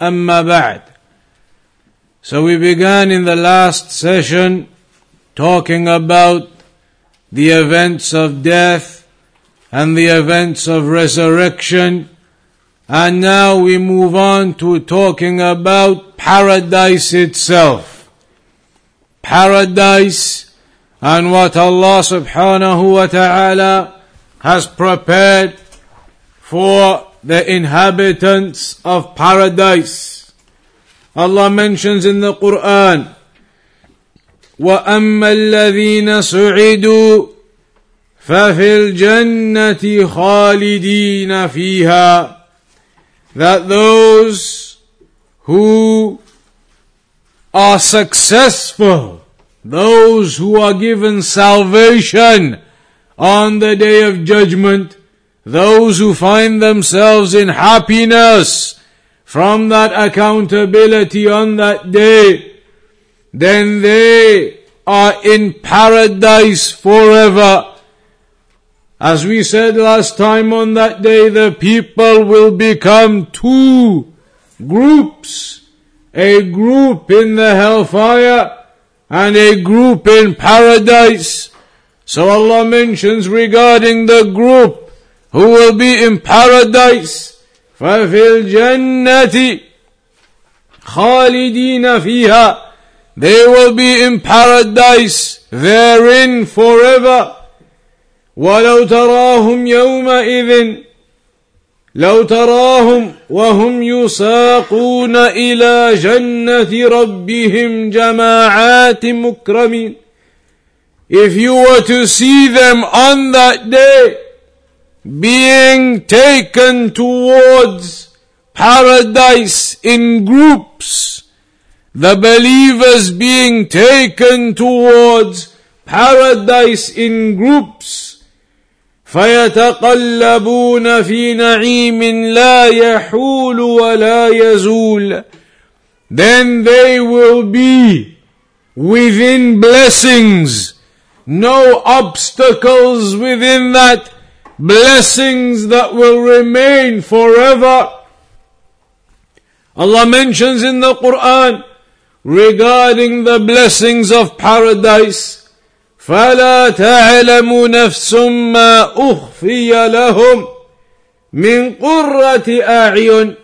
اما بعد so we began in the last session talking about the events of death and the events of resurrection and now we move on to talking about paradise itself paradise and what Allah subhanahu wa ta'ala has prepared for the inhabitants of paradise. Allah mentions in the Quran, وَأَمَّا الَّذِينَ سُعِدُوا فَفِي الْجَنَّةِ خَالِدِينَ فِيهَا That those who are successful, those who are given salvation on the day of judgment, those who find themselves in happiness from that accountability on that day, then they are in paradise forever. As we said last time on that day, the people will become two groups a group in the hellfire and a group in paradise. So Allah mentions regarding the group who will be in paradise, فَفِي الْجَنَّةِ خَالِدِينَ فِيهَا They will be in paradise therein forever. وَلَوْ تَرَاهُمْ يَوْمَئِذٍ لو تراهم وهم يساقون الى جنه ربهم جماعات مكرمين if you were to see them on that day being taken towards paradise in groups the believers being taken towards paradise in groups فيتقلبون في نعيم لا يحول ولا يزول then they will be within blessings no obstacles within that blessings that will remain forever Allah mentions in the Quran regarding the blessings of paradise فلا تعلم نفس ما اخفي لهم من قرة اعين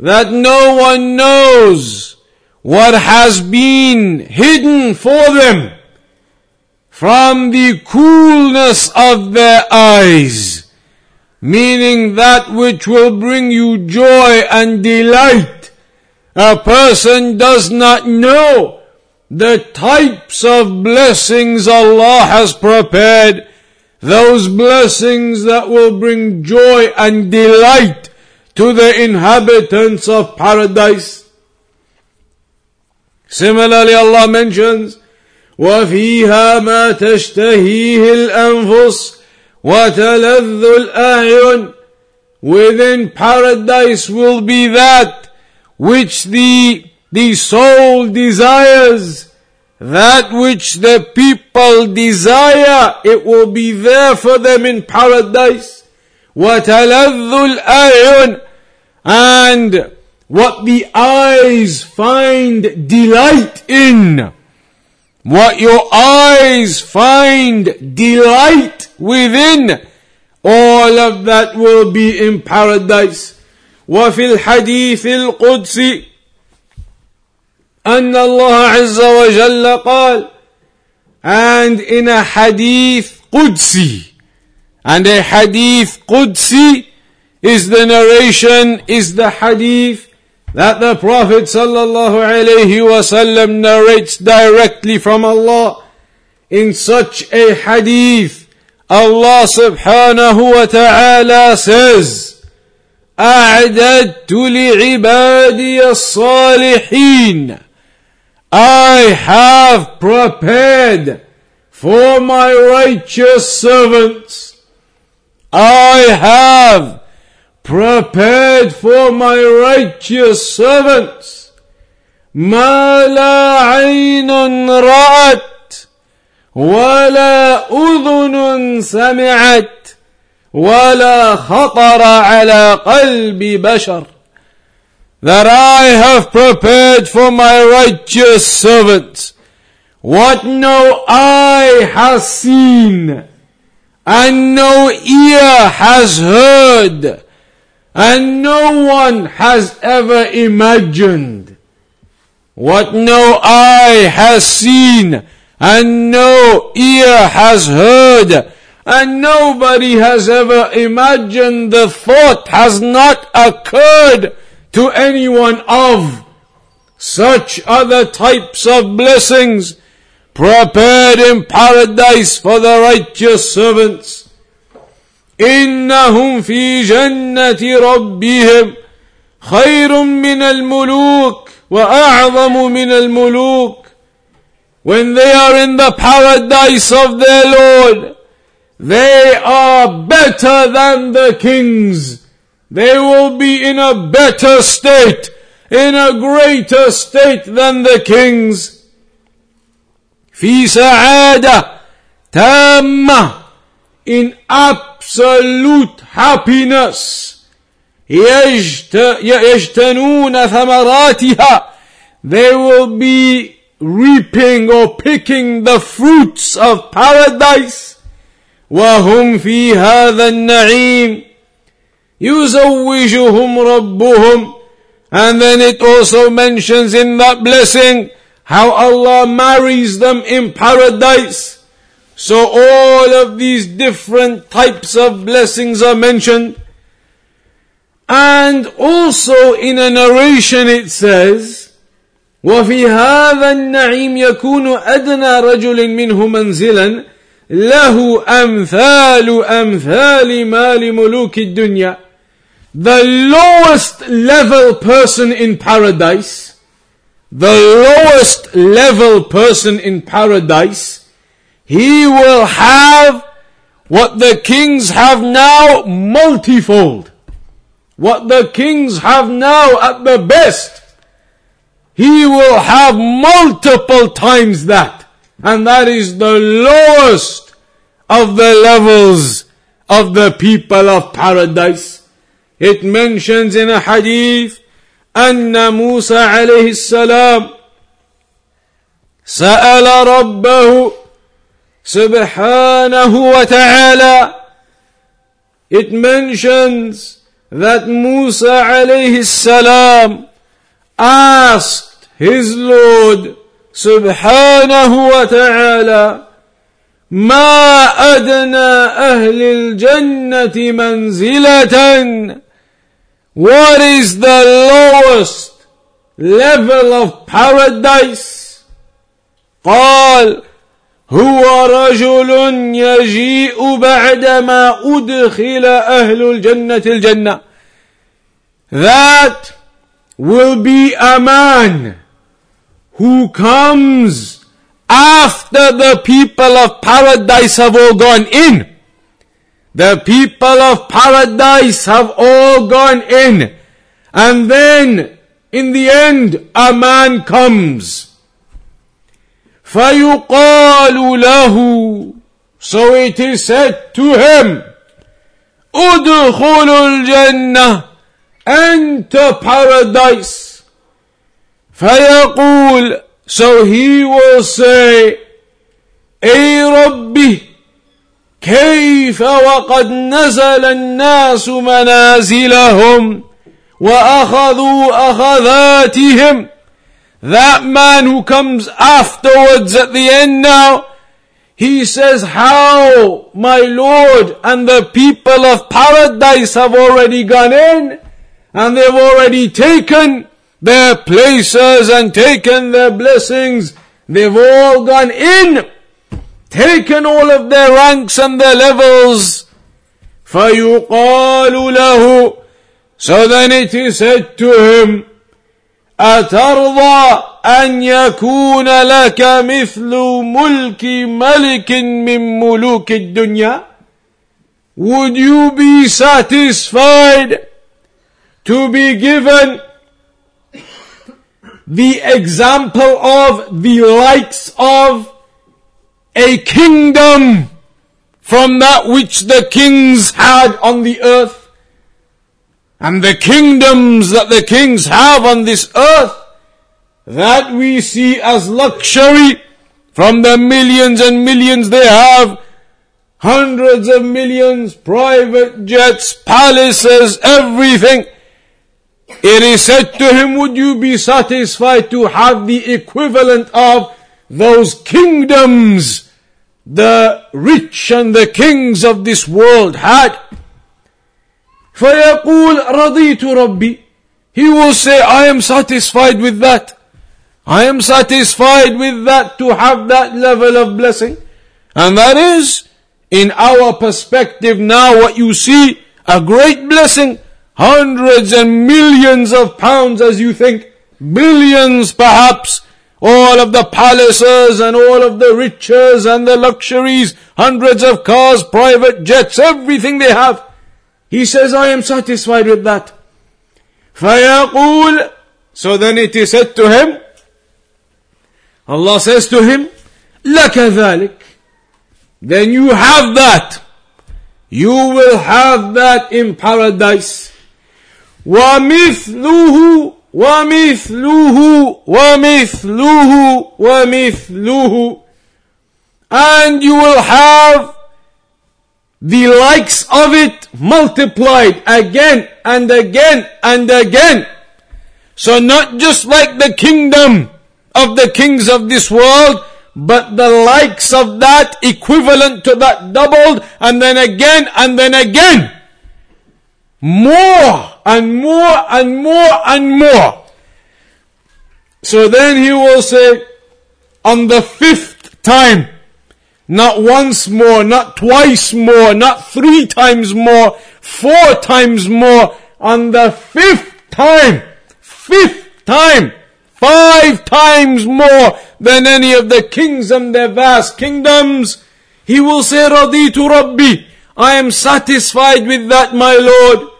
that no one knows what has been hidden for them from the coolness of their eyes meaning that which will bring you joy and delight a person does not know the types of blessings Allah has prepared, those blessings that will bring joy and delight to the inhabitants of paradise. Similarly, Allah mentions, وفيها ما تشتهيه الأنفس وتلذ الأعين Within paradise will be that which the the soul desires that which the people desire, it will be there for them in paradise. وَتَلَذُّ الْأَعْيُنِ And what the eyes find delight in. What your eyes find delight within. All of that will be in paradise. وفي الحديث القدسي أن الله عز وجل قال and in a hadith Qudsi and a hadith Qudsi is the narration is the hadith that the Prophet sallallahu alaihi wasallam narrates directly from Allah in such a hadith Allah subhanahu wa ta'ala says أعددت لعبادي الصالحين I have prepared for my righteous servants. I have prepared for my righteous servants ما لا عين رأت ولا أذن سمعت ولا خطر على قلب بشر that I have prepared for my righteous servants what no eye has seen and no ear has heard and no one has ever imagined what no eye has seen and no ear has heard and nobody has ever imagined the thought has not occurred to anyone of such other types of blessings prepared in paradise for the righteous servants. إنهم في جنة ربهم خير من الملوك وأعظم من الملوك when they are in the paradise of their Lord they are better than the kings. They will be in a better state, in a greater state than the kings. في سعادة تامة in absolute happiness يجتنون ثمراتها they will be reaping or picking the fruits of paradise وهم في هذا النعيم يزوجهم ربهم and then it also mentions in that blessing how Allah marries them in paradise. So all of these different types of blessings are mentioned. And also in a narration it says, وفي هذا النعيم يكون أدنى رجل منه منزلا له أمثال أمثال مال ملوك الدنيا the lowest level person in paradise the lowest level person in paradise he will have what the kings have now multifold what the kings have now at the best he will have multiple times that and that is the lowest of the levels of the people of paradise. It mentions in a hadith أن موسى عليه السلام سأل ربه سبحانه وتعالى It mentions that Musa alayhi salam asked his Lord سبحانه وتعالى ما أدنى أهل الجنة منزلة What is the lowest level of paradise? قال هو رجل يجيء بعدما أدخل أهل الجنة الجنة That will be a man who comes after the people of paradise have all gone in. The people of paradise have all gone in. And then, in the end, a man comes. فَيُقَالُ لَهُ So it is said to him, ادخل الجنة Enter paradise. فيقول so he will say أي ربي كيف وقد نزل الناس منازلهم وأخذوا أخذاتهم that man who comes afterwards at the end now he says how my lord and the people of paradise have already gone in and they've already taken their places and taken their blessings. They've all gone in, taken all of their ranks and their levels. فيقال له So then it is said to him, أترضى أن يكون لك مثل ملك ملك من ملوك الدنيا Would you be satisfied to be given the example of the likes of a kingdom from that which the kings had on the earth? And the kingdoms that the kings have on this earth, that we see as luxury from the millions and millions they have, hundreds of millions, private jets, palaces, everything. It is said to him, would you be satisfied to have the equivalent of those kingdoms the rich and the kings of this world had? فيقول رضيت ربي He will say, I am satisfied with that. I am satisfied with that to have that level of blessing. And that is, in our perspective now, what you see, a great blessing. Hundreds and millions of pounds as you think, billions perhaps, all of the palaces and all of the riches and the luxuries, hundreds of cars, private jets, everything they have. He says, I am satisfied with that. فيقول So then it is said to him, Allah says to him, لك ذلك. Then you have that. You will have that in paradise. ومثله ومثله ومثله ومثله and you will have the likes of it multiplied again and again and again. So not just like the kingdom of the kings of this world, but the likes of that equivalent to that doubled and then again and then again. More and more and more and more. So then he will say, on the fifth time, not once more, not twice more, not three times more, four times more. On the fifth time, fifth time, five times more than any of the kings and their vast kingdoms, he will say, Raditu Rabbi, I am satisfied with that, my Lord.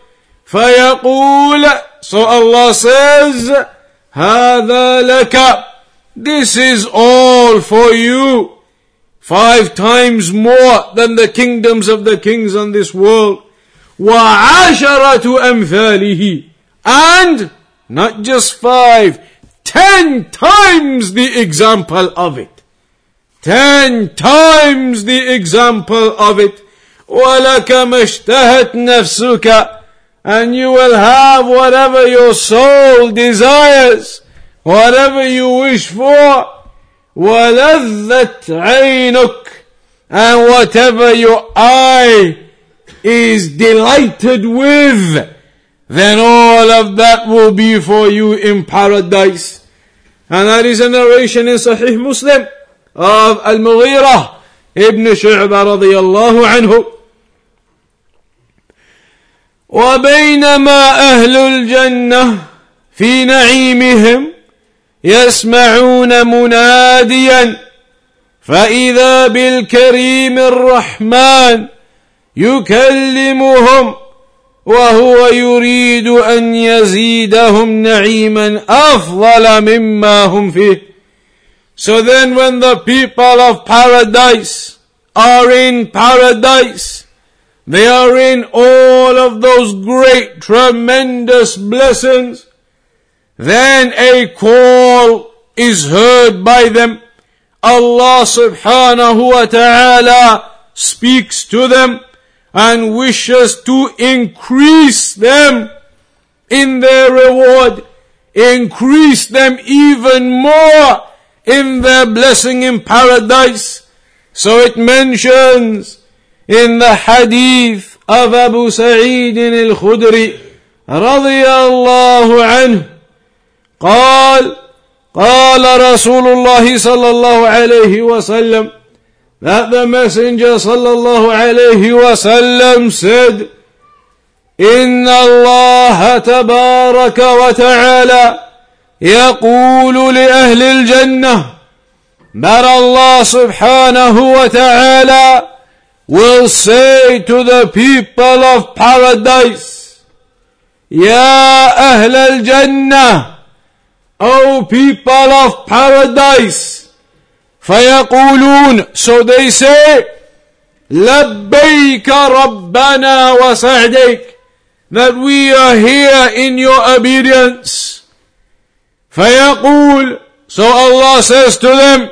فيقول, so Allah says, هذا لك, this is all for you five times more than the kingdoms of the kings on this world. وعشرة أمثاله and not just five, ten times the example of it. Ten times the example of it. ولك ما اشتهت نفسك and you will have whatever your soul desires, whatever you wish for. وَلَذَّتْ عَيْنُكَ And whatever your eye is delighted with, then all of that will be for you in paradise. And that is a narration in Sahih Muslim of Al-Mughira ibn Shu'bah رضي الله عنه وبينما أهل الجنة في نعيمهم يسمعون مناديا فإذا بالكريم الرحمن يكلمهم وهو يريد أن يزيدهم نعيما أفضل مما هم فيه So then when the people of paradise are in paradise, they are in all of those great, tremendous blessings. Then a call is heard by them. Allah subhanahu wa ta'ala speaks to them and wishes to increase them in their reward, increase them even more in their blessing in paradise. So it mentions in the hadith of Abu Sa'id al-Khudri رضي الله عنه قال قال رسول الله صلى الله عليه وسلم the messenger صلى الله عليه وسلم said إن الله تبارك وتعالى يقول لأهل الجنة Allah subhanahu wa ta'ala will say to the people of paradise يا أهل الجنة O people of paradise فيقولون so they say لبيك ربنا وسعديك that we are here in your obedience فيقول so Allah says to them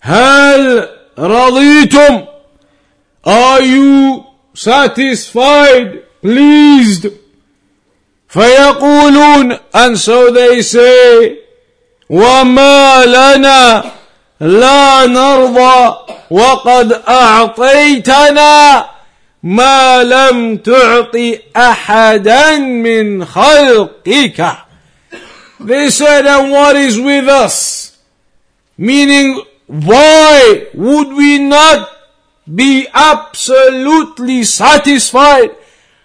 هل رضيتم are you satisfied pleased فيقولون and so they say وما لنا لا نرضى وقد أعطيتنا ما لم تعطي أحدا من خلقك They said, and what is with us? Meaning, why would we not be absolutely satisfied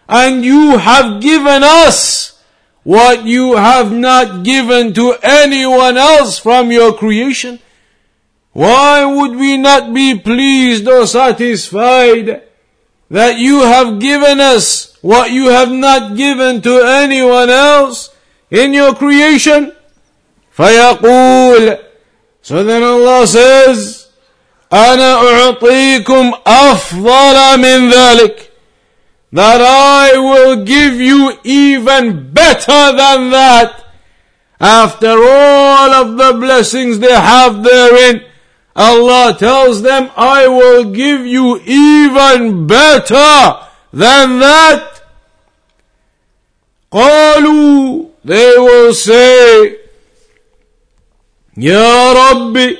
and you have given us what you have not given to anyone else from your creation? Why would we not be pleased or satisfied that you have given us what you have not given to anyone else in your creation? فيقول So then Allah says, أنا أعطيكم أفضل من ذلك that I will give you even better than that. After all of the blessings they have therein, Allah tells them, I will give you even better than that. قالوا, they will say, يا ربي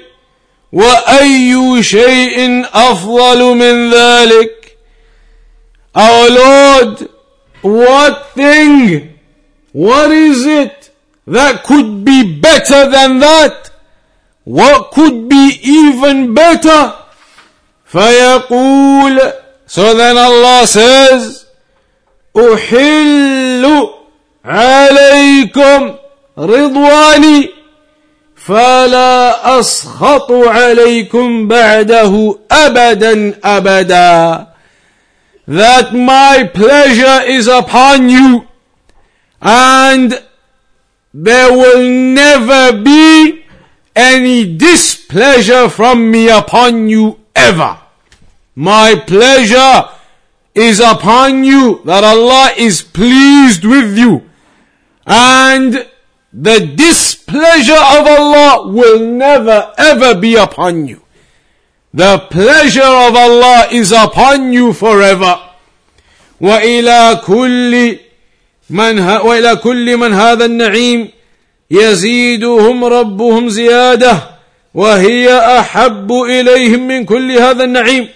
وأي شيء أفضل من ذلك Our Lord, what thing, what is it that could be better than that? What could be even better? فيقول So then Allah says أحل عليكم رضواني فلا أسخط عليكم بعده أبدا أبدا That my pleasure is upon you and there will never be any displeasure from me upon you ever. My pleasure is upon you that Allah is pleased with you. And the displeasure of Allah will never ever be upon you. The pleasure of Allah is upon you forever. وإلى كل من وإلى كل من هذا النعيم يزيدهم ربهم زيادة وهي أحب إليهم من كل هذا النعيم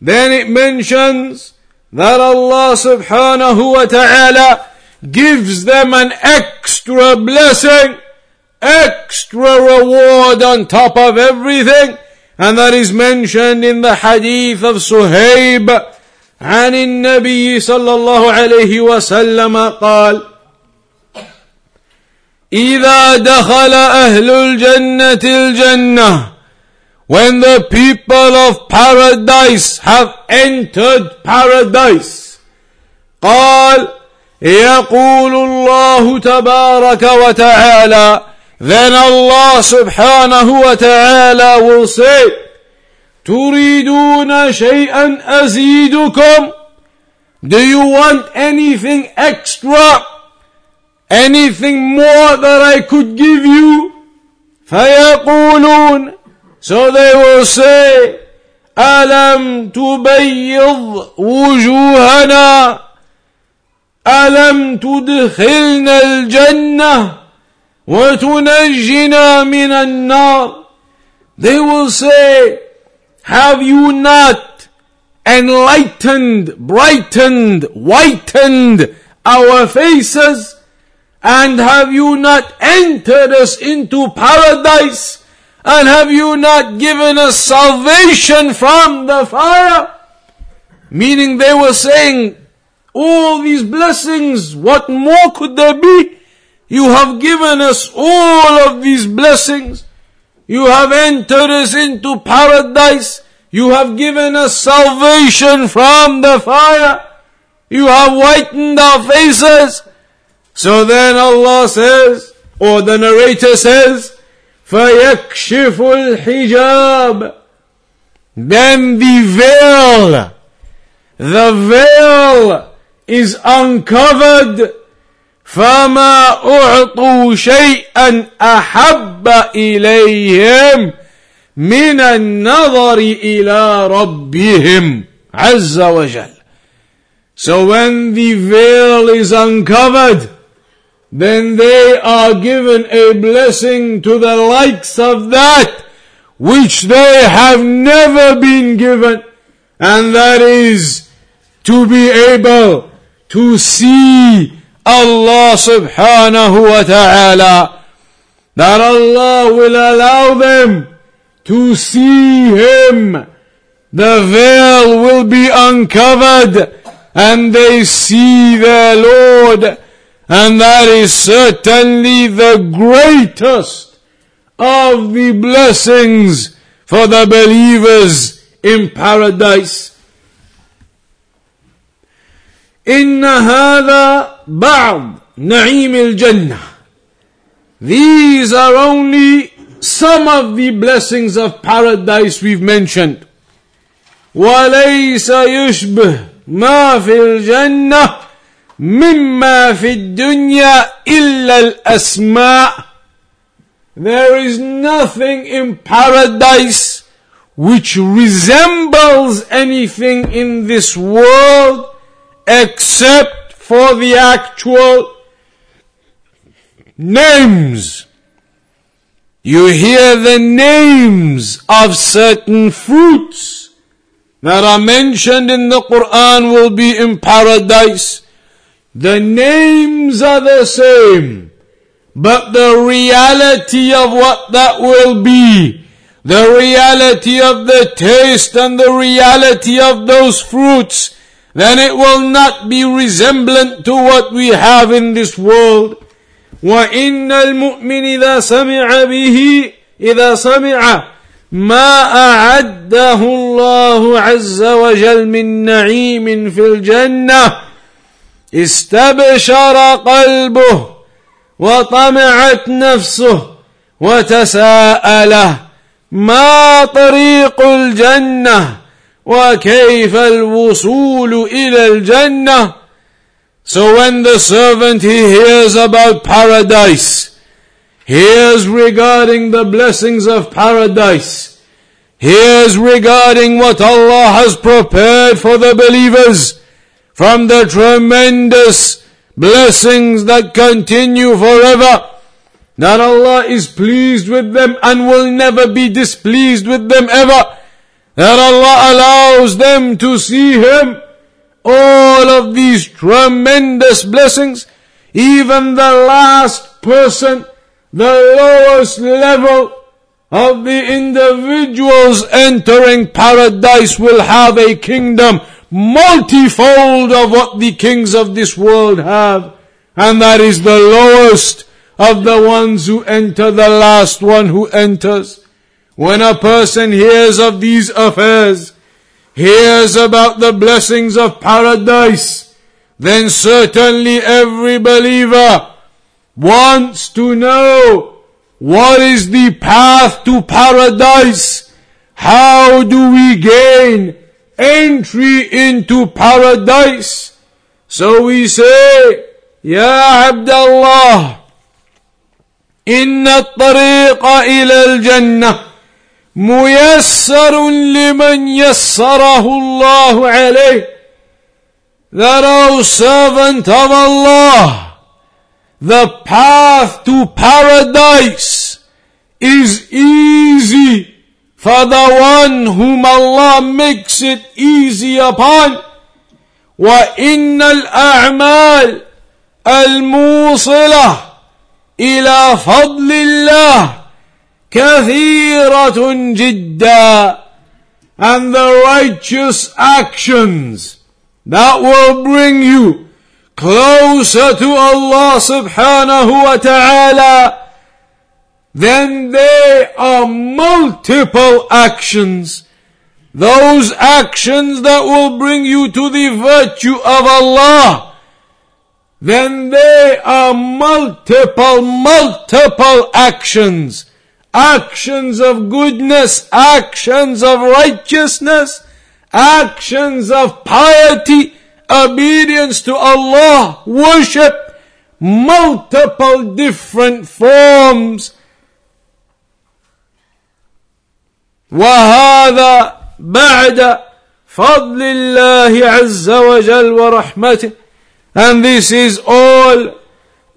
Then it mentions that Allah subhanahu wa ta'ala gives them an extra blessing, extra reward on top of everything. And that is mentioned in the hadith of Suhaib عن النبي صلى الله عليه وسلم قال إذا دخل أهل الجنة الجنة when the people of paradise have entered paradise قال يقول الله تبارك وتعالى then Allah subhanahu wa ta'ala will say تريدون شيئا أزيدكم Do you want anything extra? anything more that I could give you? فيقولون So they will say, ألم تبيض وجوهنا ألم تدخلنا الجنة وتنجنا من النار They will say, have you not enlightened, brightened, whitened our faces? And have you not entered us into paradise? And have you not given us salvation from the fire? Meaning they were saying, all these blessings, what more could there be? You have given us all of these blessings. You have entered us into paradise. You have given us salvation from the fire. You have whitened our faces. So then Allah says, or the narrator says, فَيَكْشِفُ الْحِجَابِ Then the veil, the veil is uncovered فما أعطوا شيئا أحب إليهم من النظر إلى ربهم عز وجل So when the veil is uncovered, then they are given a blessing to the likes of that which they have never been given, and that is to be able to see Allah subhanahu wa ta'ala that Allah will allow them to see Him. The veil will be uncovered and they see their Lord and that is certainly the greatest of the blessings for the believers in paradise. إن هذا بعض نعيم الجنة These are only some of the blessings of paradise we've mentioned. وليس يشبه ما في الجنة مما في الدنيا إلا الأسماء There is nothing in paradise which resembles anything in this world except for the actual names. You hear the names of certain fruits that are mentioned in the Quran will be in paradise. The names are the same, but the reality of what that will be, the reality of the taste and the reality of those fruits then it will not be resemblant to what we have in this world. وإن المؤمن إذا سمع به إذا سمع ما أعده الله عز وجل من نعيم في الجنة استبشر قلبه وطمعت نفسه وتساءله ما طريق الجنه وكيف الوصول إلى الجنة So when the servant he hears about paradise, hears regarding the blessings of paradise, hears regarding what Allah has prepared for the believers from the tremendous blessings that continue forever, that Allah is pleased with them and will never be displeased with them ever that Allah allows them to see Him. All of these tremendous blessings, even the last person, the lowest level of the individuals entering paradise will have a kingdom multifold of what the kings of this world have. And that is the lowest of the ones who enter, the last one who enters. When a person hears of these affairs, hears about the blessings of paradise, then certainly every believer wants to know what is the path to paradise? How do we gain entry into paradise? So we say, Ya Abdullah, إن الطريق إلى الجنة ميسر لمن يسره الله عليه that O servant of Allah the path to paradise is easy for the one whom Allah makes it easy upon وإن الأعمال الموصلة إلى فضل الله كثيرة جدا and the righteous actions that will bring you closer to Allah subhanahu wa ta'ala, then there are multiple actions. Those actions that will bring you to the virtue of Allah. Then there are multiple, multiple actions. Actions of goodness, actions of righteousness, actions of piety, obedience to Allah, worship, multiple different forms. وهذا بعد فضل الله عز وجل ورحمته and this is all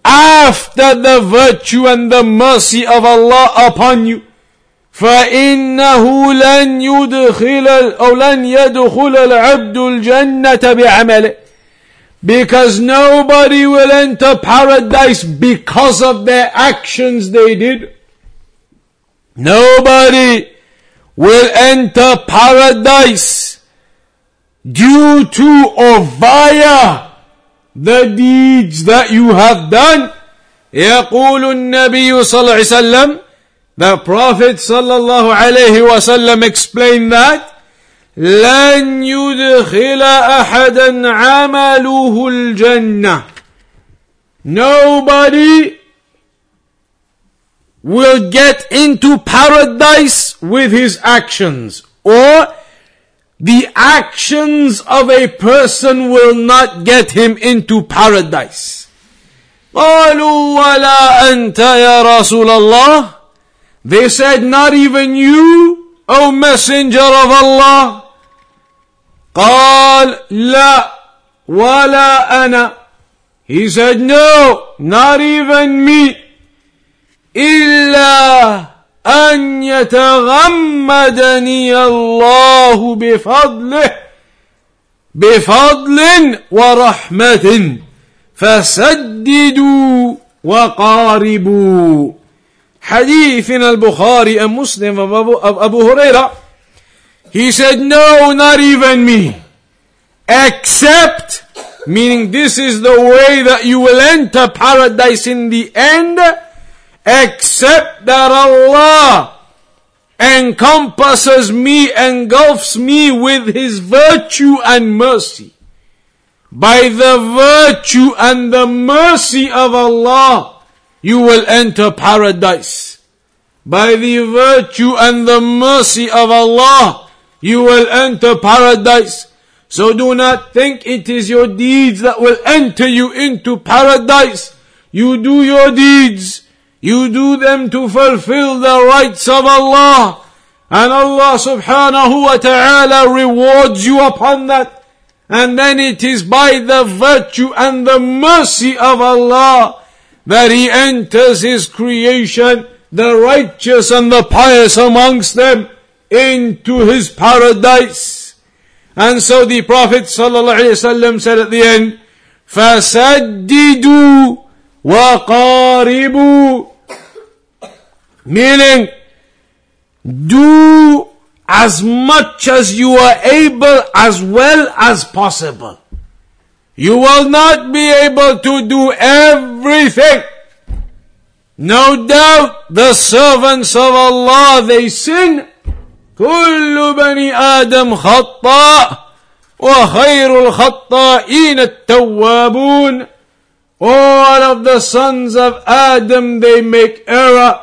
after the virtue and the mercy of Allah upon you فإنه لن يدخل أو لن يدخل العبد الجنة بعمله because nobody will enter paradise because of their actions they did. Nobody will enter paradise due to or via the deeds that you have done. يقول النبي صلى الله عليه وسلم the Prophet sallallahu alayhi wasallam explained that لن يدخل أحدا عمله الجنة Nobody will get into paradise with his actions or the actions of a person will not get him into paradise. قالوا ولا أنت يا رسول الله they said, not even you, O Messenger of Allah. قال لا ولا أنا. He said, no, not even me. إلا أن يتغمدني الله بفضله بفضل ورحمة فسددوا وقاربوا in al-Bukhari and Muslim of Abu, of he said, no, not even me. Except, meaning this is the way that you will enter paradise in the end, except that Allah encompasses me, engulfs me with His virtue and mercy. By the virtue and the mercy of Allah, you will enter paradise. By the virtue and the mercy of Allah, you will enter paradise. So do not think it is your deeds that will enter you into paradise. You do your deeds. You do them to fulfill the rights of Allah. And Allah subhanahu wa ta'ala rewards you upon that. And then it is by the virtue and the mercy of Allah that he enters his creation, the righteous and the pious amongst them, into his paradise. And so the Prophet ﷺ said at the end, فَسَدِّدُوا وَقَارِبُوا Meaning, do as much as you are able as well as possible. You will not be able to do everything. No doubt the servants of Allah, they sin. كل بني آدم خطاء وخير الخطائين التوابون All of the sons of Adam, they make error.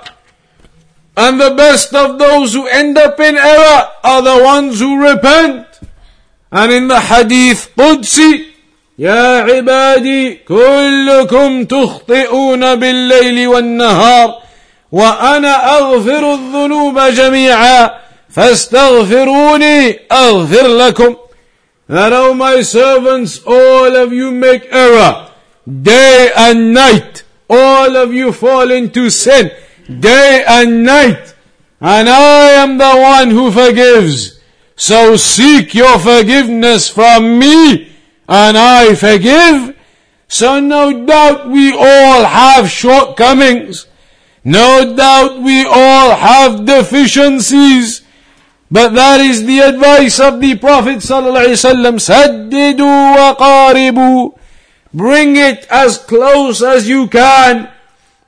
And the best of those who end up in error are the ones who repent. And in the hadith Qudsi, يا عبادي كلكم تخطئون بالليل والنهار وانا اغفر الذنوب جميعا فاستغفروني اغفر لكم That all my servants, all of you make error, day and night. All of you fall into sin, day and night, and I am the one who forgives. So seek your forgiveness from me, and I forgive. So no doubt we all have shortcomings. No doubt we all have deficiencies. But that is the advice of the Prophet ﷺ. Saddidu wa qaribu. Bring it as close as you can.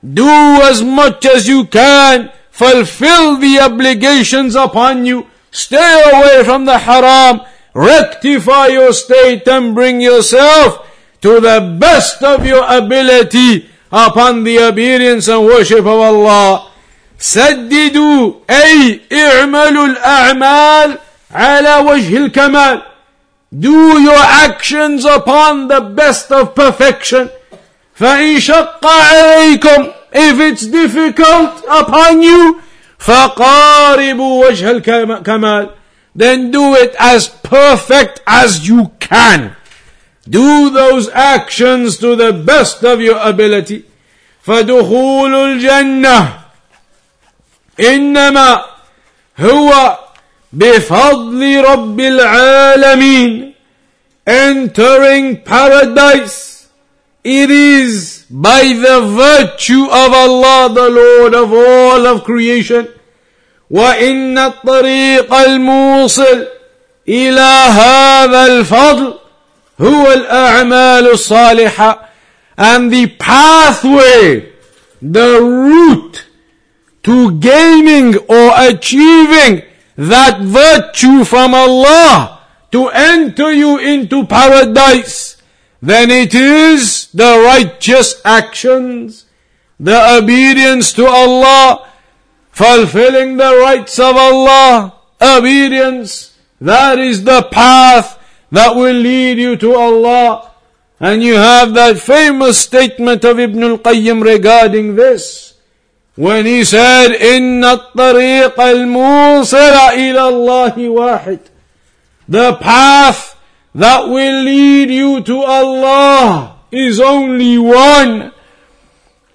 Do as much as you can. Fulfill the obligations upon you. Stay away from the haram. Rectify your state and bring yourself to the best of your ability upon the obedience and worship of Allah. سددوا أي اعملوا الأعمال على وجه الكمال Do your actions upon the best of perfection. فإن شق عليكم If it's difficult upon you فقاربوا وجه الكمال Then do it as perfect as you can. Do those actions to the best of your ability. فدخول الجنة إنما هو بفضل رب العالمين entering paradise it is by the virtue of Allah the Lord of all of creation وإن الطريق الموصل إلى هذا الفضل هو الأعمال الصالحة and the pathway the route to gaining or achieving that virtue from Allah to enter you into paradise, then it is the righteous actions, the obedience to Allah, fulfilling the rights of Allah, obedience, that is the path that will lead you to Allah. And you have that famous statement of Ibn al-Qayyim regarding this. when he said إن الطريق الموصل إلى الله واحد the path that will lead you to Allah is only one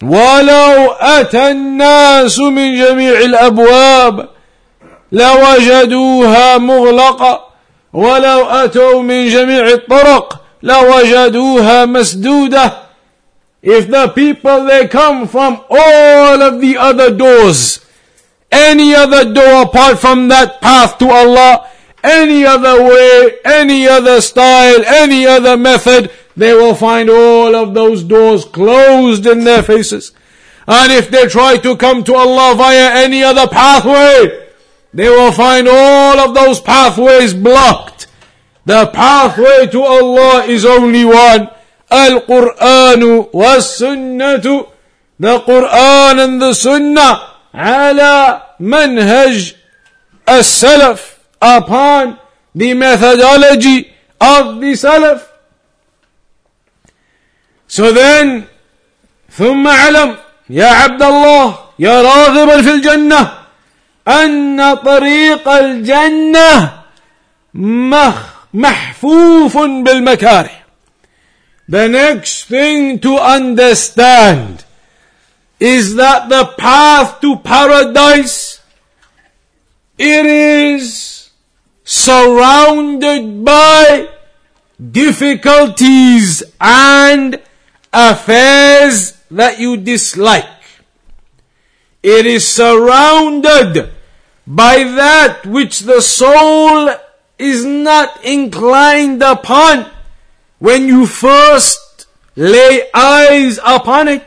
ولو أتى الناس من جميع الأبواب لوجدوها مغلقة ولو أتوا من جميع الطرق لوجدوها مسدودة If the people they come from all of the other doors, any other door apart from that path to Allah, any other way, any other style, any other method, they will find all of those doors closed in their faces. And if they try to come to Allah via any other pathway, they will find all of those pathways blocked. The pathway to Allah is only one. Al-Qur'an was-Sunnah. The Qur'an and the Sunnah على منهج السلف upon the methodology of the Salaf. So then ثم علم يا عبد الله يا راغبا في الجنة أن طريق الجنة محفوف بالمكاره The next thing to understand is that the path to paradise, it is surrounded by difficulties and affairs that you dislike. It is surrounded by that which the soul is not inclined upon when you first lay eyes upon it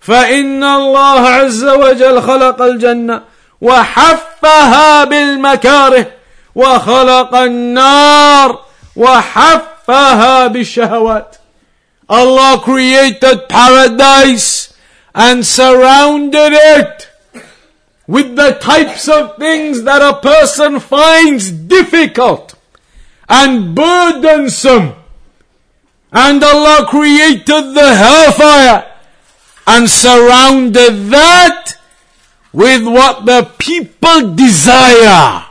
فإن الله عز وجل خلق الجنة وحفها بالمكاره وخلق النار وحفها بالشهوات Allah created paradise and surrounded it with the types of things that a person finds difficult and burdensome and Allah created the hellfire and surrounded that with what the people desire.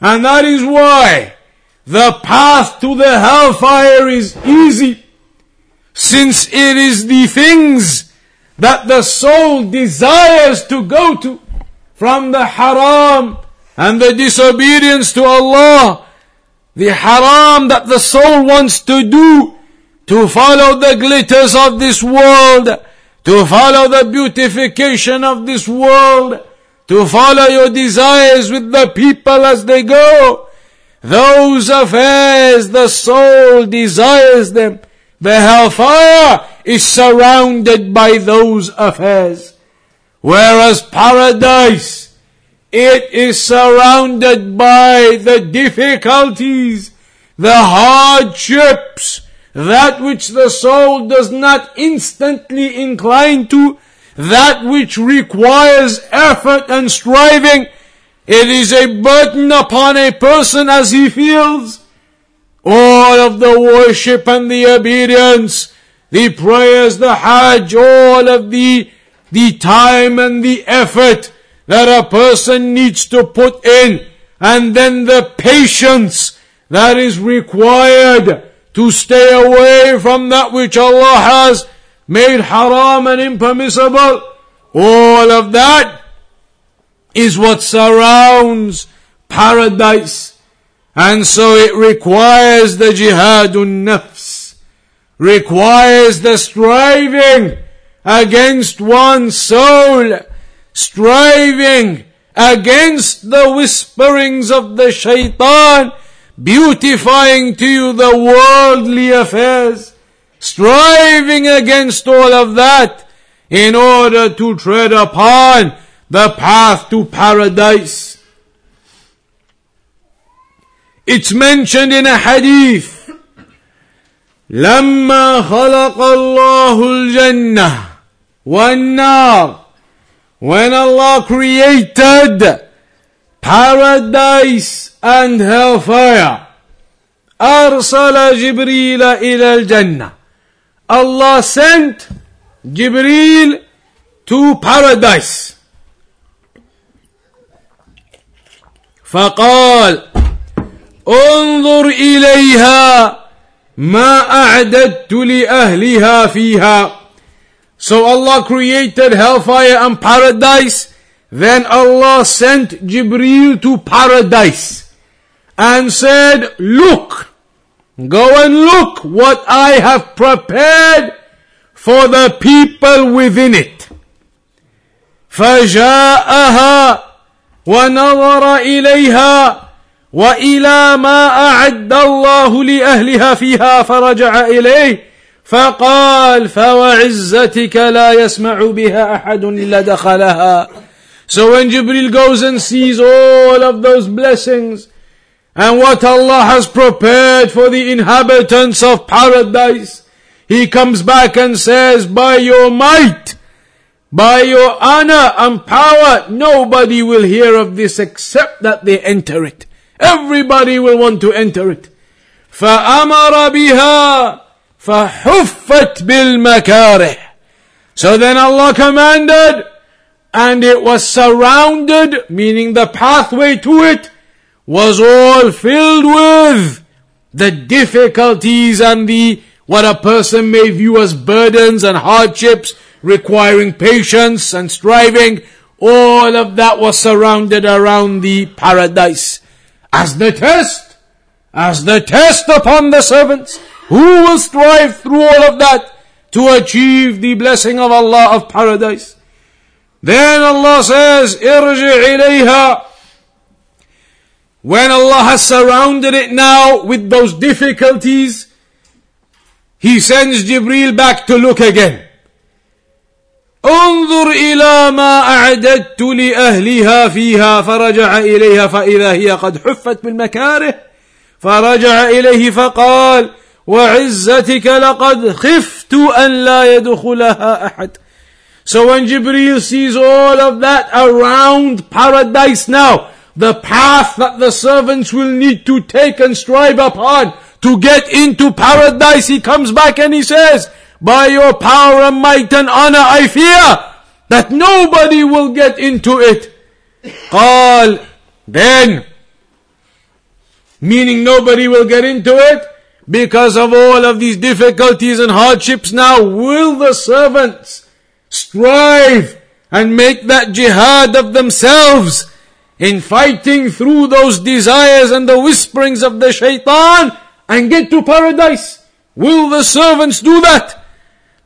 And that is why the path to the hellfire is easy. Since it is the things that the soul desires to go to from the haram and the disobedience to Allah the haram that the soul wants to do, to follow the glitters of this world, to follow the beautification of this world, to follow your desires with the people as they go. Those affairs the soul desires them. The hellfire is surrounded by those affairs. Whereas paradise, it is surrounded by the difficulties, the hardships, that which the soul does not instantly incline to, that which requires effort and striving, it is a burden upon a person as he feels. All of the worship and the obedience, the prayers, the hajj, all of the, the time and the effort that a person needs to put in, and then the patience that is required to stay away from that which Allah has made haram and impermissible. All of that is what surrounds paradise. And so it requires the jihadun nafs, requires the striving against one's soul, striving against the whisperings of the shaitan, beautifying to you the worldly affairs, striving against all of that in order to tread upon the path to paradise. It's mentioned in a hadith. لما خلق الله الجنة والنار when Allah created paradise and hellfire أرسل جبريل إلى الجنة Allah sent Jibreel to paradise. فقال انظر إليها ما أعددت لأهلها فيها So Allah created hellfire and paradise. Then Allah sent Jibreel to paradise and said, Look, Go and look what I have prepared for the people within it. فجاءها ونظر إليها وإلى ما أعد الله لأهلها فيها فرجع إليه فقال فوعزتك لا يسمع بها أحد إلا دخلها So when Jibril goes and sees all of those blessings and what Allah has prepared for the inhabitants of paradise. He comes back and says, by your might, by your honor and power, nobody will hear of this except that they enter it. Everybody will want to enter it. فأمر بها فحفت بالمكاره. So then Allah commanded, and it was surrounded, meaning the pathway to it, was all filled with the difficulties and the what a person may view as burdens and hardships requiring patience and striving all of that was surrounded around the paradise. As the test as the test upon the servants who will strive through all of that to achieve the blessing of Allah of paradise? Then Allah says ilayha when Allah has surrounded it now with those difficulties, He sends Jibril back to look again. انظر إلى ما أعددت لأهلها فيها فرجع إليها فإذا هي قد حفت بالمكاره فرجع إليه فقال وعزتك لقد خفت أن لا يدخلها أحد So when Jibril sees all of that around paradise now, the path that the servants will need to take and strive upon to get into paradise. He comes back and he says, by your power and might and honor, I fear that nobody will get into it. قال, then, meaning nobody will get into it because of all of these difficulties and hardships now, will the servants strive and make that jihad of themselves in fighting through those desires and the whisperings of the shaitan and get to paradise. Will the servants do that?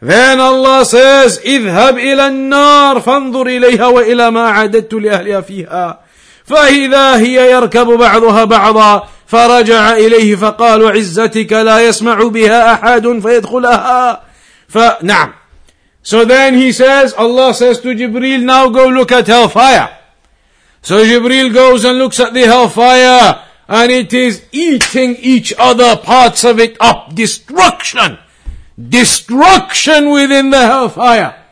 Then Allah says, اذهب إلى النار فانظر إليها وإلى ما عددت لأهلها فيها فإذا هي يركب بعضها بعضا فرجع إليه فقال عزتك لا يسمع بها أحد فيدخلها فنعم So then he says, Allah says to Jibril, now go look at hellfire. So Jibril goes and looks at the hellfire and it is eating each other parts of it up. Destruction. Destruction within the hellfire.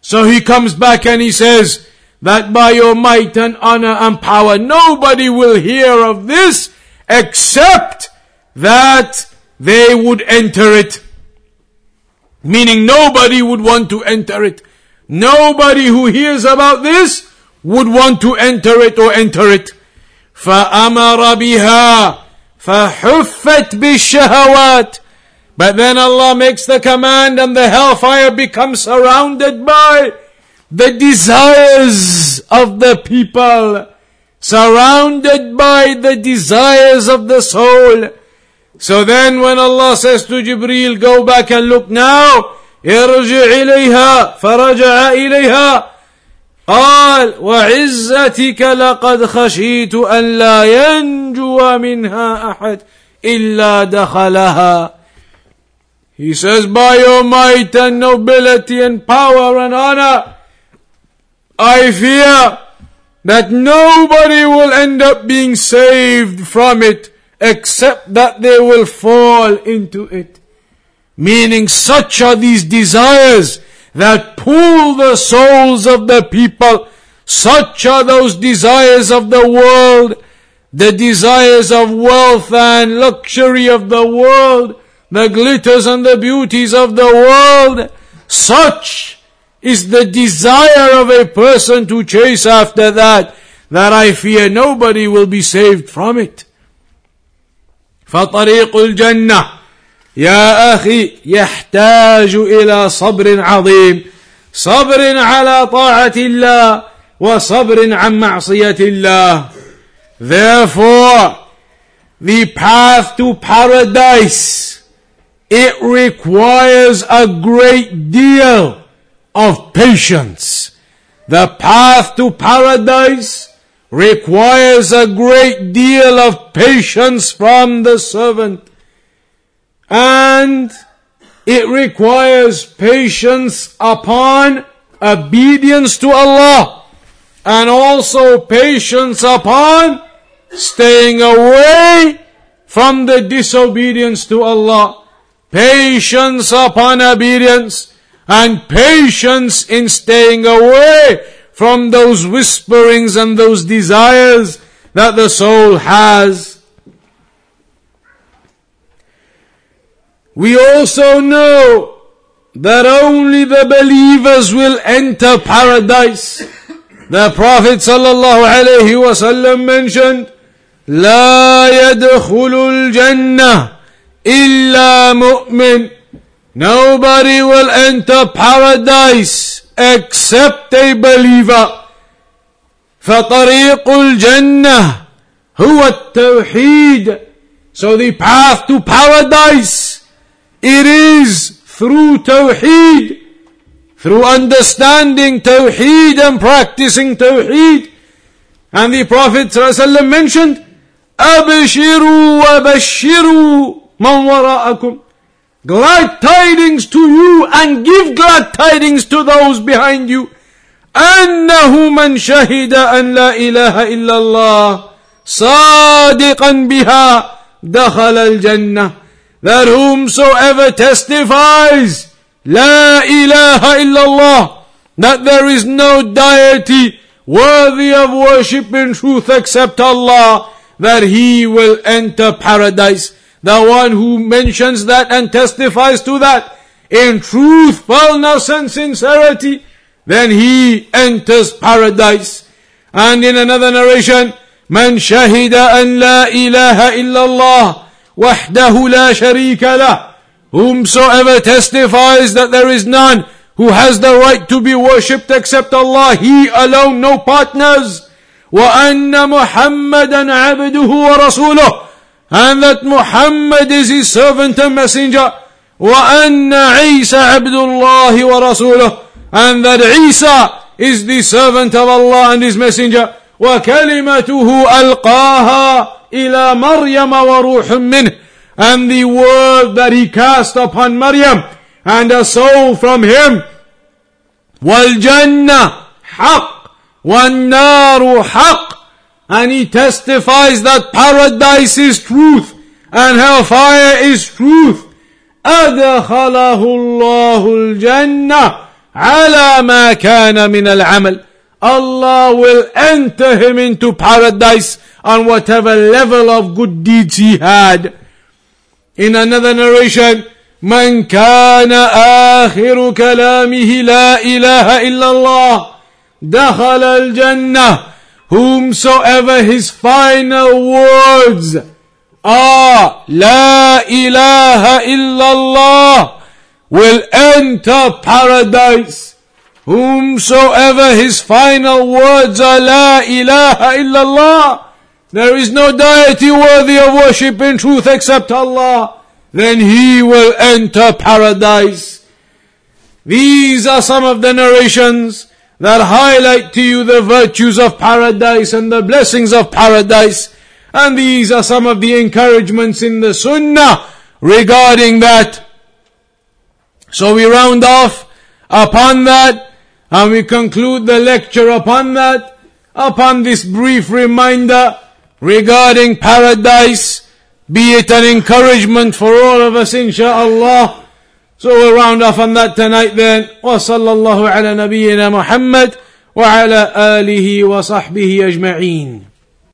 So he comes back and he says that by your might and honor and power, nobody will hear of this except that they would enter it. Meaning nobody would want to enter it. Nobody who hears about this would want to enter it or enter it. فأمر بها فحفت بالشهوات But then Allah makes the command and the hellfire becomes surrounded by the desires of the people. Surrounded by the desires of the soul. So then when Allah says to Jibreel, go back and look now, ارجع إليها فرجع إليها قال وعزتك لقد خشيت أن لا ينجو منها أحد إلا دخلها He says, by your might and nobility and power and honor, I fear that nobody will end up being saved from it except that they will fall into it. Meaning such are these desires that pull the souls of the people. Such are those desires of the world, the desires of wealth and luxury of the world, the glitters and the beauties of the world. Such is the desire of a person to chase after that, that I fear nobody will be saved from it. فطريق الجنة يا أخي يحتاج إلى صبر عظيم صبر على طاعة الله وصبر عن معصية الله Therefore, the path to paradise, it requires a great deal of patience. The path to paradise requires a great deal of patience from the servant. And it requires patience upon obedience to Allah and also patience upon staying away from the disobedience to Allah. Patience upon obedience and patience in staying away from those whisperings and those desires that the soul has. We also know that only the believers will enter paradise. The Prophet sallallahu alaihi wasallam mentioned, لا يدخل الجنة إلا مؤمن. Nobody will enter paradise except a believer فطريق الجنة هو التوحيد so the path to paradise it is through tawheed through understanding tawheed and practicing tawheed and the prophet ﷺ mentioned أبشروا وبشروا من وراءكم glad tidings to you and give glad tidings to those behind you. أنه من شهد أن لا إله إلا الله صادقا بها دخل الجنة that whomsoever testifies لا إله إلا الله that there is no deity worthy of worship in truth except Allah that he will enter paradise the one who mentions that and testifies to that in truthfulness and sincerity, then he enters paradise. And in another narration, من شهد أن لا إله إلا الله وحده لا شريك له Whomsoever testifies that there is none who has the right to be worshipped except Allah, He alone, no partners. وأن محمدا عبده ورسوله and that Muhammad is his servant and messenger. وأن عيسى عبد الله ورسوله and that Isa is the servant of Allah and his messenger وكلمته ألقاها إلى مريم وروح منه and the word that he cast upon Maryam and a soul from him والجنة حق والنار حق and he testifies that paradise is truth and hellfire is truth أدخله الله الجنة على ما كان من العمل Allah will enter him into paradise on whatever level of good deeds he had. In another narration, من كان آخر كلامه لا إله إلا الله دخل الجنة whomsoever his final words are لا إله إلا الله will enter paradise Whomsoever his final words are La ilaha illallah, there is no deity worthy of worship in truth except Allah, then he will enter paradise. These are some of the narrations that highlight to you the virtues of paradise and the blessings of paradise. And these are some of the encouragements in the sunnah regarding that. So we round off upon that and we conclude the lecture upon that, upon this brief reminder regarding paradise be it an encouragement for all of us, insha'Allah. So we'll round off on that tonight then. وصلى الله على نبينا محمد وعلى آله وصحبه أجمعين.